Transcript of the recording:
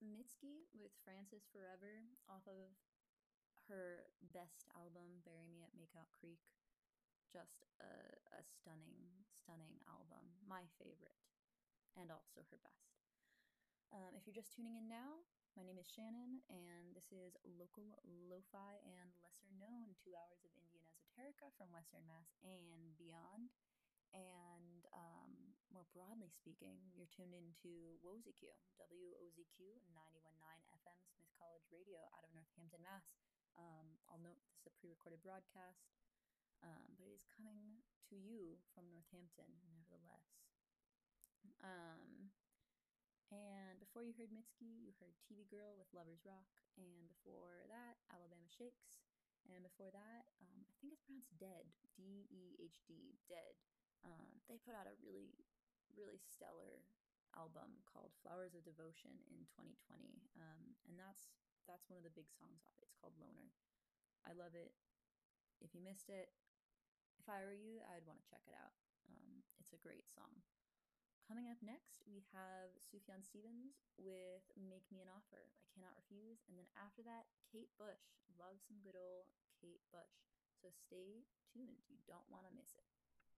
Mitski with Francis Forever off of her best album, Bury Me at Makeout Creek. Just a, a stunning, stunning album. My favorite. And also her best. Um, if you're just tuning in now, my name is Shannon, and this is local lo-fi and lesser known two hours of Indian esoterica from Western Mass and beyond. And um, broadly speaking, you're tuned into WOZQ, W-O-Z-Q 919 FM, Smith College Radio out of Northampton, Mass. Um, I'll note this is a pre-recorded broadcast, um, but it is coming to you from Northampton, nevertheless. Um, and before you heard Mitski, you heard TV Girl with Lovers Rock, and before that, Alabama Shakes, and before that, um, I think it's pronounced Dead, D E H D, Dead. Um, they put out a really, really stellar album called Flowers of Devotion in 2020, um, and that's that's one of the big songs off it. It's called Loner. I love it. If you missed it, if I were you, I'd want to check it out. Um, it's a great song. Coming up next, we have Sufjan Stevens with Make Me an Offer. I Cannot Refuse. And then after that, Kate Bush. Love some good old Kate Bush. So stay tuned. You don't want to miss it.